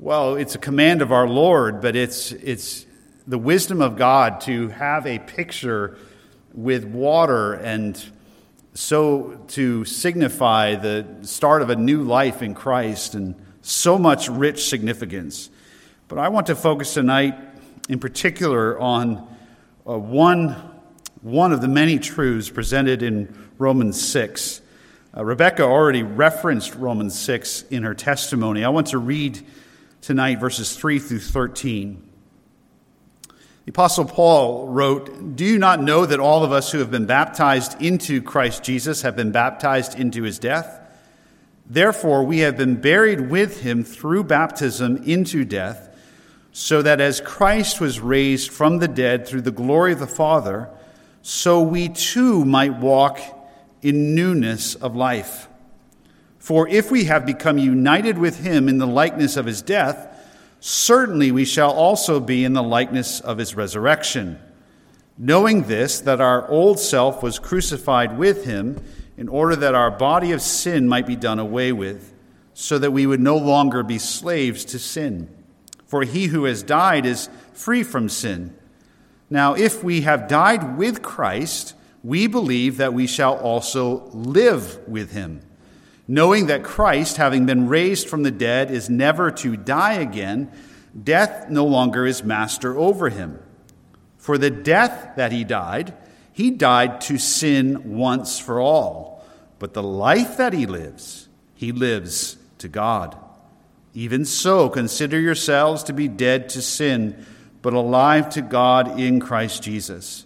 Well, it's a command of our Lord, but it's, it's the wisdom of God to have a picture with water and so to signify the start of a new life in Christ and so much rich significance. But I want to focus tonight in particular on uh, one, one of the many truths presented in Romans 6. Uh, Rebecca already referenced Romans 6 in her testimony. I want to read tonight verses 3 through 13. The Apostle Paul wrote, Do you not know that all of us who have been baptized into Christ Jesus have been baptized into his death? Therefore, we have been buried with him through baptism into death, so that as Christ was raised from the dead through the glory of the Father, so we too might walk in newness of life. For if we have become united with him in the likeness of his death, certainly we shall also be in the likeness of his resurrection. Knowing this, that our old self was crucified with him, in order that our body of sin might be done away with, so that we would no longer be slaves to sin. For he who has died is free from sin. Now, if we have died with Christ, we believe that we shall also live with him knowing that Christ, having been raised from the dead, is never to die again, death no longer is master over him. For the death that he died, he died to sin once for all. But the life that he lives, he lives to God. Even so, consider yourselves to be dead to sin, but alive to God in Christ Jesus.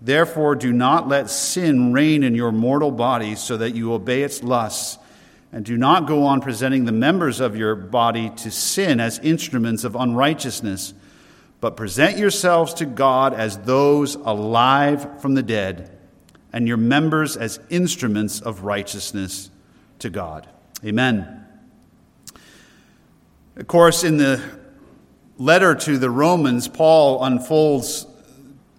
Therefore, do not let sin reign in your mortal body so that you obey its lusts and do not go on presenting the members of your body to sin as instruments of unrighteousness, but present yourselves to God as those alive from the dead, and your members as instruments of righteousness to God. Amen. Of course, in the letter to the Romans, Paul unfolds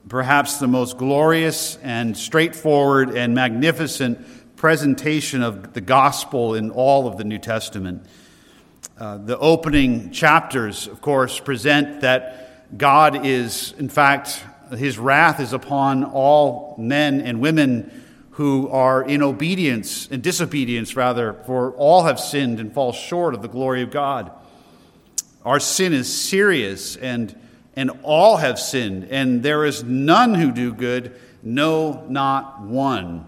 perhaps the most glorious and straightforward and magnificent presentation of the gospel in all of the New Testament. Uh, the opening chapters, of course, present that God is, in fact, his wrath is upon all men and women who are in obedience and disobedience, rather, for all have sinned and fall short of the glory of God. Our sin is serious, and, and all have sinned, and there is none who do good, no, not one.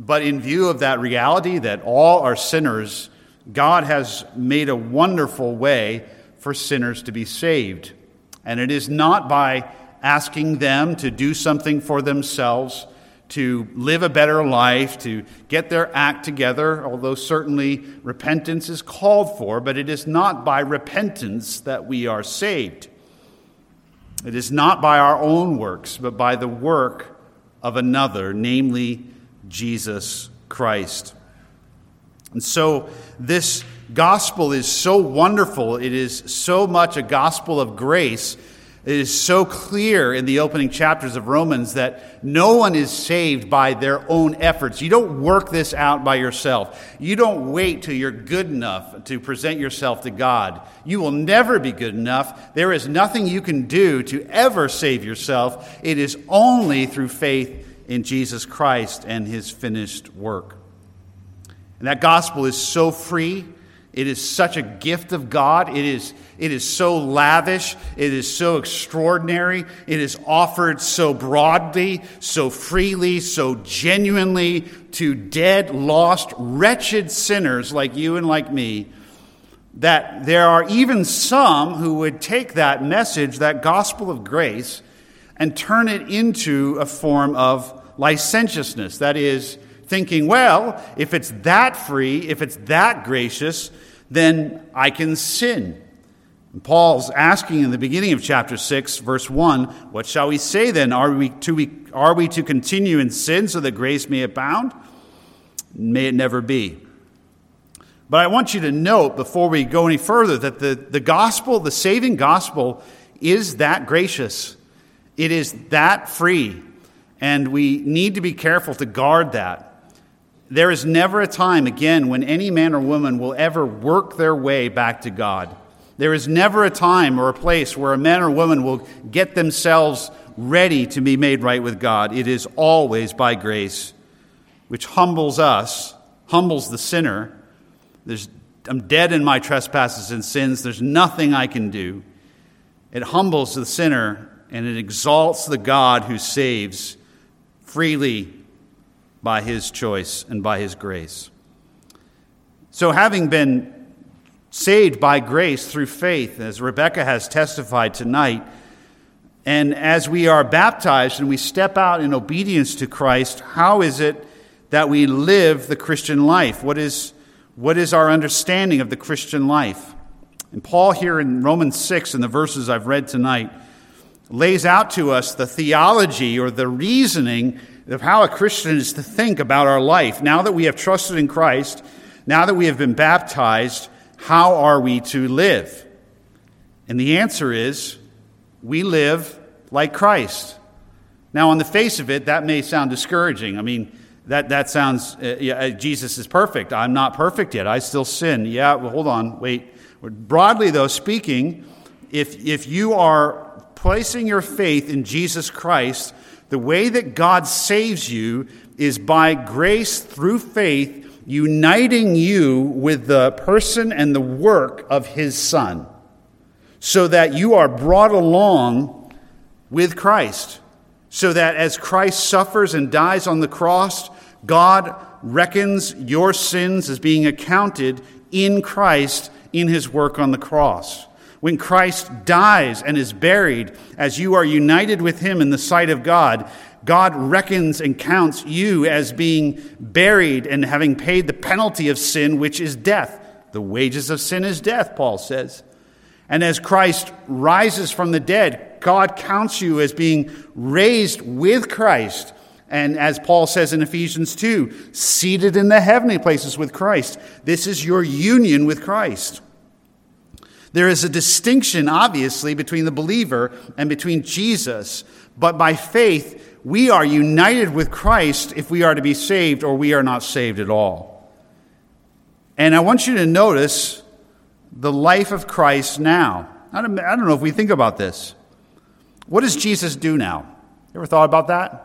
But in view of that reality that all are sinners, God has made a wonderful way for sinners to be saved. And it is not by asking them to do something for themselves, to live a better life, to get their act together, although certainly repentance is called for, but it is not by repentance that we are saved. It is not by our own works, but by the work of another, namely Jesus Christ. And so, this gospel is so wonderful. It is so much a gospel of grace. It is so clear in the opening chapters of Romans that no one is saved by their own efforts. You don't work this out by yourself. You don't wait till you're good enough to present yourself to God. You will never be good enough. There is nothing you can do to ever save yourself. It is only through faith in Jesus Christ and his finished work. And that gospel is so free. It is such a gift of God. It is, it is so lavish. It is so extraordinary. It is offered so broadly, so freely, so genuinely to dead, lost, wretched sinners like you and like me that there are even some who would take that message, that gospel of grace, and turn it into a form of licentiousness. That is, thinking, well, if it's that free, if it's that gracious, then I can sin. And Paul's asking in the beginning of chapter 6, verse 1, What shall we say then? Are we, to, are we to continue in sin so that grace may abound? May it never be. But I want you to note before we go any further that the, the gospel, the saving gospel, is that gracious. It is that free. And we need to be careful to guard that. There is never a time, again, when any man or woman will ever work their way back to God. There is never a time or a place where a man or woman will get themselves ready to be made right with God. It is always by grace, which humbles us, humbles the sinner. There's, I'm dead in my trespasses and sins. There's nothing I can do. It humbles the sinner and it exalts the God who saves freely by his choice and by his grace. So, having been saved by grace through faith, as Rebecca has testified tonight, and as we are baptized and we step out in obedience to Christ, how is it that we live the Christian life? What is, what is our understanding of the Christian life? And Paul, here in Romans 6, in the verses I've read tonight, lays out to us the theology or the reasoning of how a Christian is to think about our life. Now that we have trusted in Christ, now that we have been baptized, how are we to live? And the answer is we live like Christ. Now, on the face of it, that may sound discouraging. I mean, that, that sounds, uh, yeah, uh, Jesus is perfect. I'm not perfect yet. I still sin. Yeah, well, hold on, wait. Broadly, though, speaking, if, if you are placing your faith in Jesus Christ, the way that God saves you is by grace through faith, uniting you with the person and the work of his Son, so that you are brought along with Christ. So that as Christ suffers and dies on the cross, God reckons your sins as being accounted in Christ in his work on the cross. When Christ dies and is buried, as you are united with him in the sight of God, God reckons and counts you as being buried and having paid the penalty of sin, which is death. The wages of sin is death, Paul says. And as Christ rises from the dead, God counts you as being raised with Christ. And as Paul says in Ephesians 2, seated in the heavenly places with Christ. This is your union with Christ. There is a distinction, obviously, between the believer and between Jesus, but by faith, we are united with Christ if we are to be saved, or we are not saved at all. And I want you to notice the life of Christ now. I don't, I don't know if we think about this. What does Jesus do now? Ever thought about that?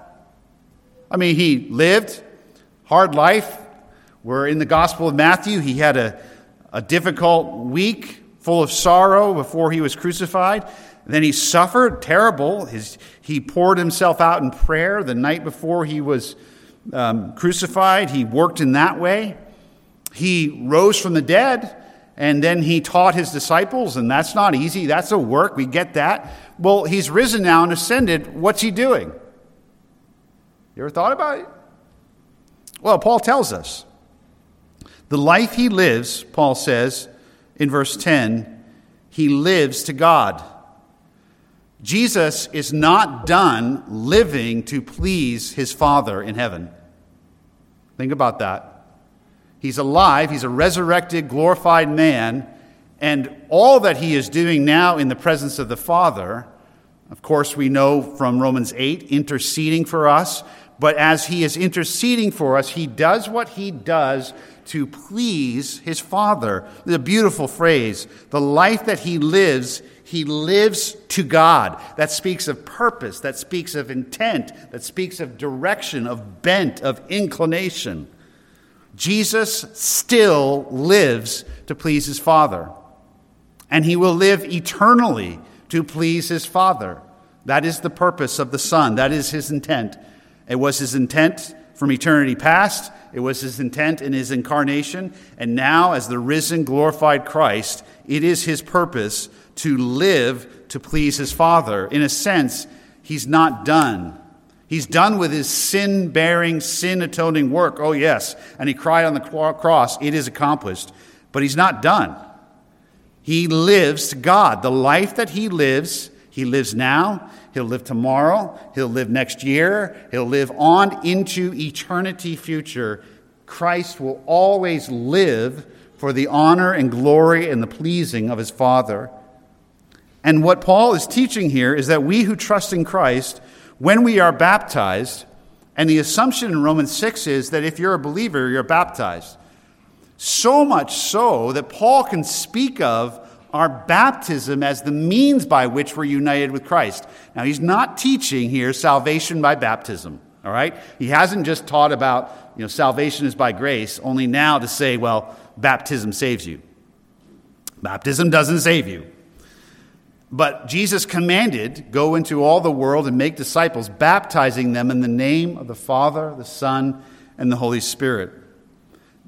I mean, he lived hard life. We're in the Gospel of Matthew. He had a, a difficult week full of sorrow before he was crucified. Then he suffered terrible. His, he poured himself out in prayer the night before he was um, crucified. He worked in that way. He rose from the dead, and then he taught his disciples, and that's not easy. That's a work. We get that. Well, he's risen now and ascended. What's he doing? You ever thought about it? Well, Paul tells us. The life he lives, Paul says, in verse 10, he lives to God. Jesus is not done living to please his Father in heaven. Think about that. He's alive, he's a resurrected, glorified man, and all that he is doing now in the presence of the Father, of course, we know from Romans 8, interceding for us, but as he is interceding for us, he does what he does to please his Father. The beautiful phrase. The life that he lives, he lives to God. That speaks of purpose, that speaks of intent, that speaks of direction, of bent, of inclination. Jesus still lives to please his Father. And he will live eternally to please his Father. That is the purpose of the Son. That is his intent. It was his intent from eternity past. It was his intent in his incarnation. And now, as the risen, glorified Christ, it is his purpose to live to please his Father. In a sense, he's not done. He's done with his sin bearing, sin atoning work. Oh, yes. And he cried on the cross, It is accomplished. But he's not done. He lives to God. The life that he lives, he lives now, He'll live tomorrow. He'll live next year. He'll live on into eternity future. Christ will always live for the honor and glory and the pleasing of his Father. And what Paul is teaching here is that we who trust in Christ, when we are baptized, and the assumption in Romans 6 is that if you're a believer, you're baptized. So much so that Paul can speak of our baptism as the means by which we're united with Christ. Now, he's not teaching here salvation by baptism, all right? He hasn't just taught about, you know, salvation is by grace, only now to say, well, baptism saves you. Baptism doesn't save you. But Jesus commanded, go into all the world and make disciples, baptizing them in the name of the Father, the Son, and the Holy Spirit.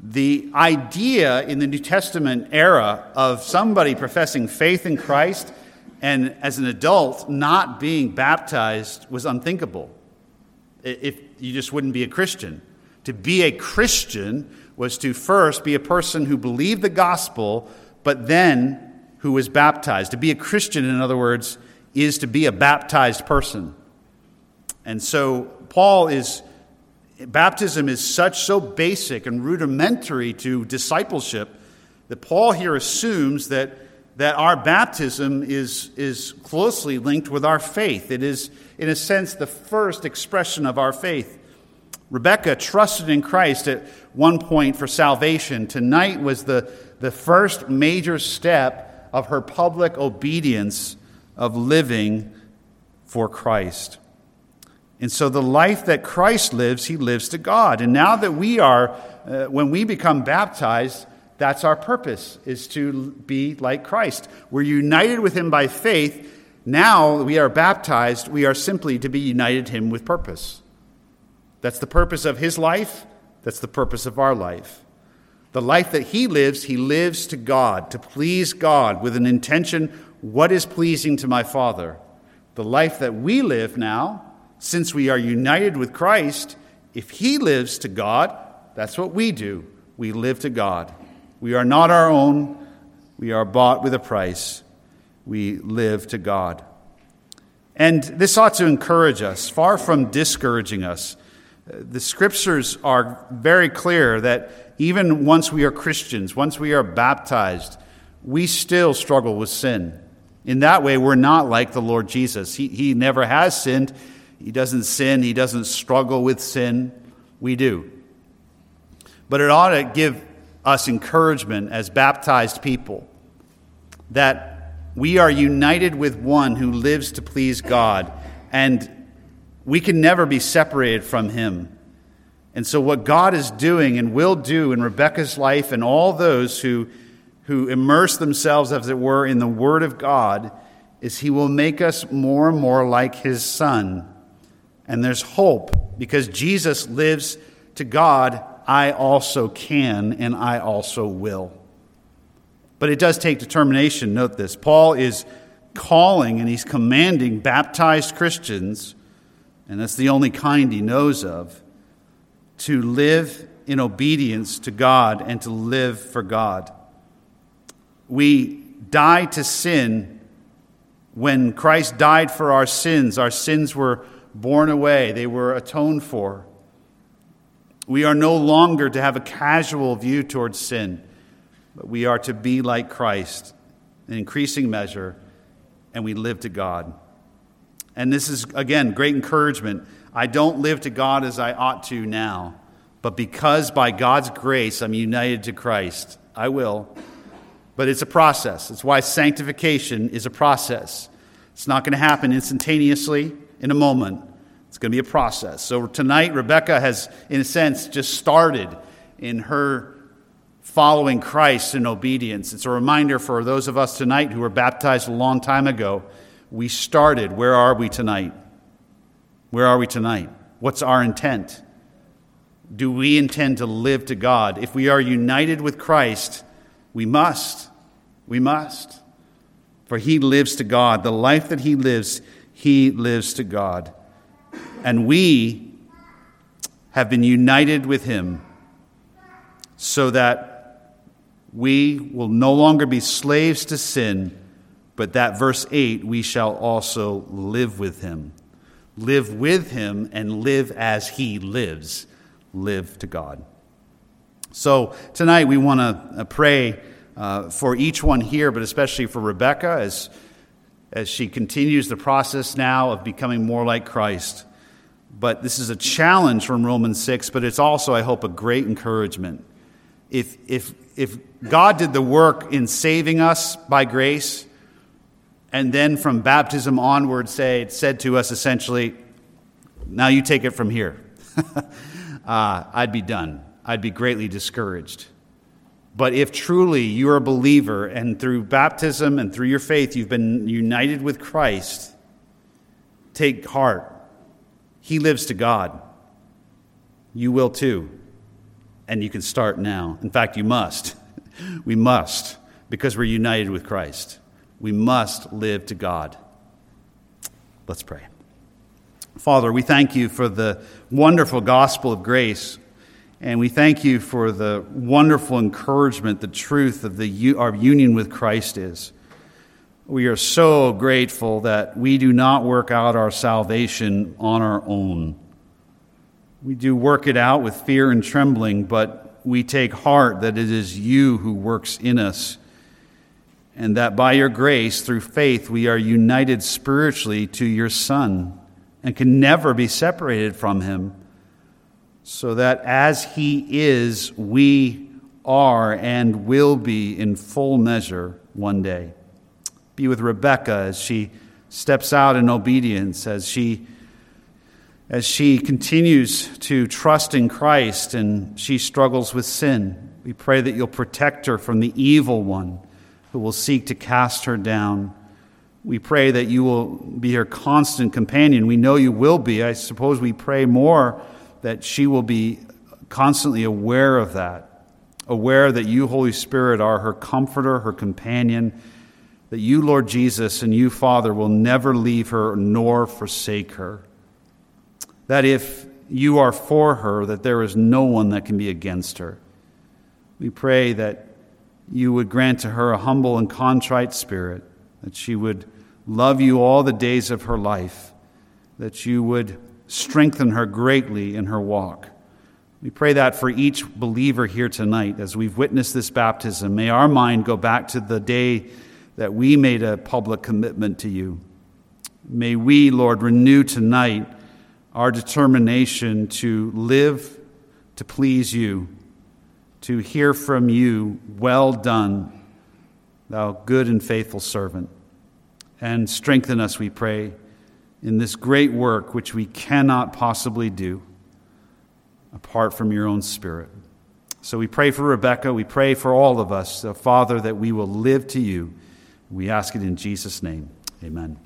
The idea in the New Testament era of somebody professing faith in Christ and as an adult not being baptized was unthinkable. If you just wouldn't be a Christian. To be a Christian was to first be a person who believed the gospel, but then who was baptized. To be a Christian, in other words, is to be a baptized person. And so Paul is, baptism is such so basic and rudimentary to discipleship that Paul here assumes that, that our baptism is, is closely linked with our faith. It is, in a sense, the first expression of our faith. Rebecca trusted in Christ at one point for salvation. Tonight was the, the first major step of her public obedience of living for Christ. And so the life that Christ lives, he lives to God. And now that we are, uh, when we become baptized, that's our purpose, is to be like Christ. We're united with him by faith. Now we are baptized, we are simply to be united him with purpose. That's the purpose of his life, that's the purpose of our life. The life that he lives, he lives to God, to please God with an intention what is pleasing to my Father. The life that we live now, since we are united with Christ, if he lives to God, that's what we do. We live to God. We are not our own, we are bought with a price. We live to God. And this ought to encourage us, far from discouraging us. The scriptures are very clear that even once we are Christians, once we are baptized, we still struggle with sin. In that way, we're not like the Lord Jesus. He, he never has sinned. He doesn't sin. He doesn't struggle with sin. We do. But it ought to give us encouragement as baptized people that we are united with one who lives to please God, and we can never be separated from him. And so, what God is doing and will do in Rebecca's life and all those who, who immerse themselves, as it were, in the Word of God, is He will make us more and more like His Son. And there's hope because Jesus lives to God, I also can and I also will. But it does take determination. Note this Paul is calling and he's commanding baptized Christians, and that's the only kind he knows of to live in obedience to God and to live for God. We die to sin when Christ died for our sins. Our sins were borne away, they were atoned for. We are no longer to have a casual view towards sin, but we are to be like Christ in increasing measure, and we live to God. And this is, again, great encouragement I don't live to God as I ought to now, but because by God's grace I'm united to Christ, I will. But it's a process. It's why sanctification is a process. It's not going to happen instantaneously in a moment. It's going to be a process. So tonight, Rebecca has, in a sense, just started in her following Christ in obedience. It's a reminder for those of us tonight who were baptized a long time ago. We started. Where are we tonight? Where are we tonight? What's our intent? Do we intend to live to God? If we are united with Christ, we must. We must. For he lives to God. The life that he lives, he lives to God. And we have been united with him so that we will no longer be slaves to sin, but that verse 8, we shall also live with him live with him and live as he lives, live to God. So tonight we want to pray uh, for each one here, but especially for Rebecca as, as she continues the process now of becoming more like Christ. But this is a challenge from Romans 6, but it's also, I hope, a great encouragement. If, if if God did the work in saving us by grace, and then from baptism onward say, said to us essentially, now you take it from here, uh, I'd be done. I'd be greatly discouraged. But if truly you're a believer and through baptism and through your faith you've been united with Christ, take heart. He lives to God. You will too. And you can start now. In fact, you must. We must, because we're united with Christ. We must live to God. Let's pray. Father, we thank you for the wonderful gospel of grace, and we thank you for the wonderful encouragement, the truth of the, our union with Christ is. We are so grateful that we do not work out our salvation on our own. We do work it out with fear and trembling, but we take heart that it is you who works in us, and that by your grace, through faith, we are united spiritually to your Son and can never be separated from him, so that as he is, we are and will be in full measure one day. Be with Rebecca as she steps out in obedience, as she as she continues to trust in Christ and she struggles with sin. We pray that you'll protect her from the evil one who will seek to cast her down. We pray that you will be her constant companion. We know you will be. I suppose we pray more that she will be constantly aware of that, aware that you, Holy Spirit, are her comforter, her companion, that you, Lord Jesus, and you, Father, will never leave her nor forsake her that if you are for her, that there is no one that can be against her. We pray that you would grant to her a humble and contrite spirit, that she would love you all the days of her life, that you would strengthen her greatly in her walk. We pray that for each believer here tonight as we've witnessed this baptism. May our mind go back to the day that we made a public commitment to you. May we, Lord, renew tonight our determination to live to please you, to hear from you, well done, thou good and faithful servant. And strengthen us, we pray, in this great work which we cannot possibly do apart from your own Spirit. So we pray for Rebecca. We pray for all of us, Father, that we will live to you. We ask it in Jesus' name. Amen.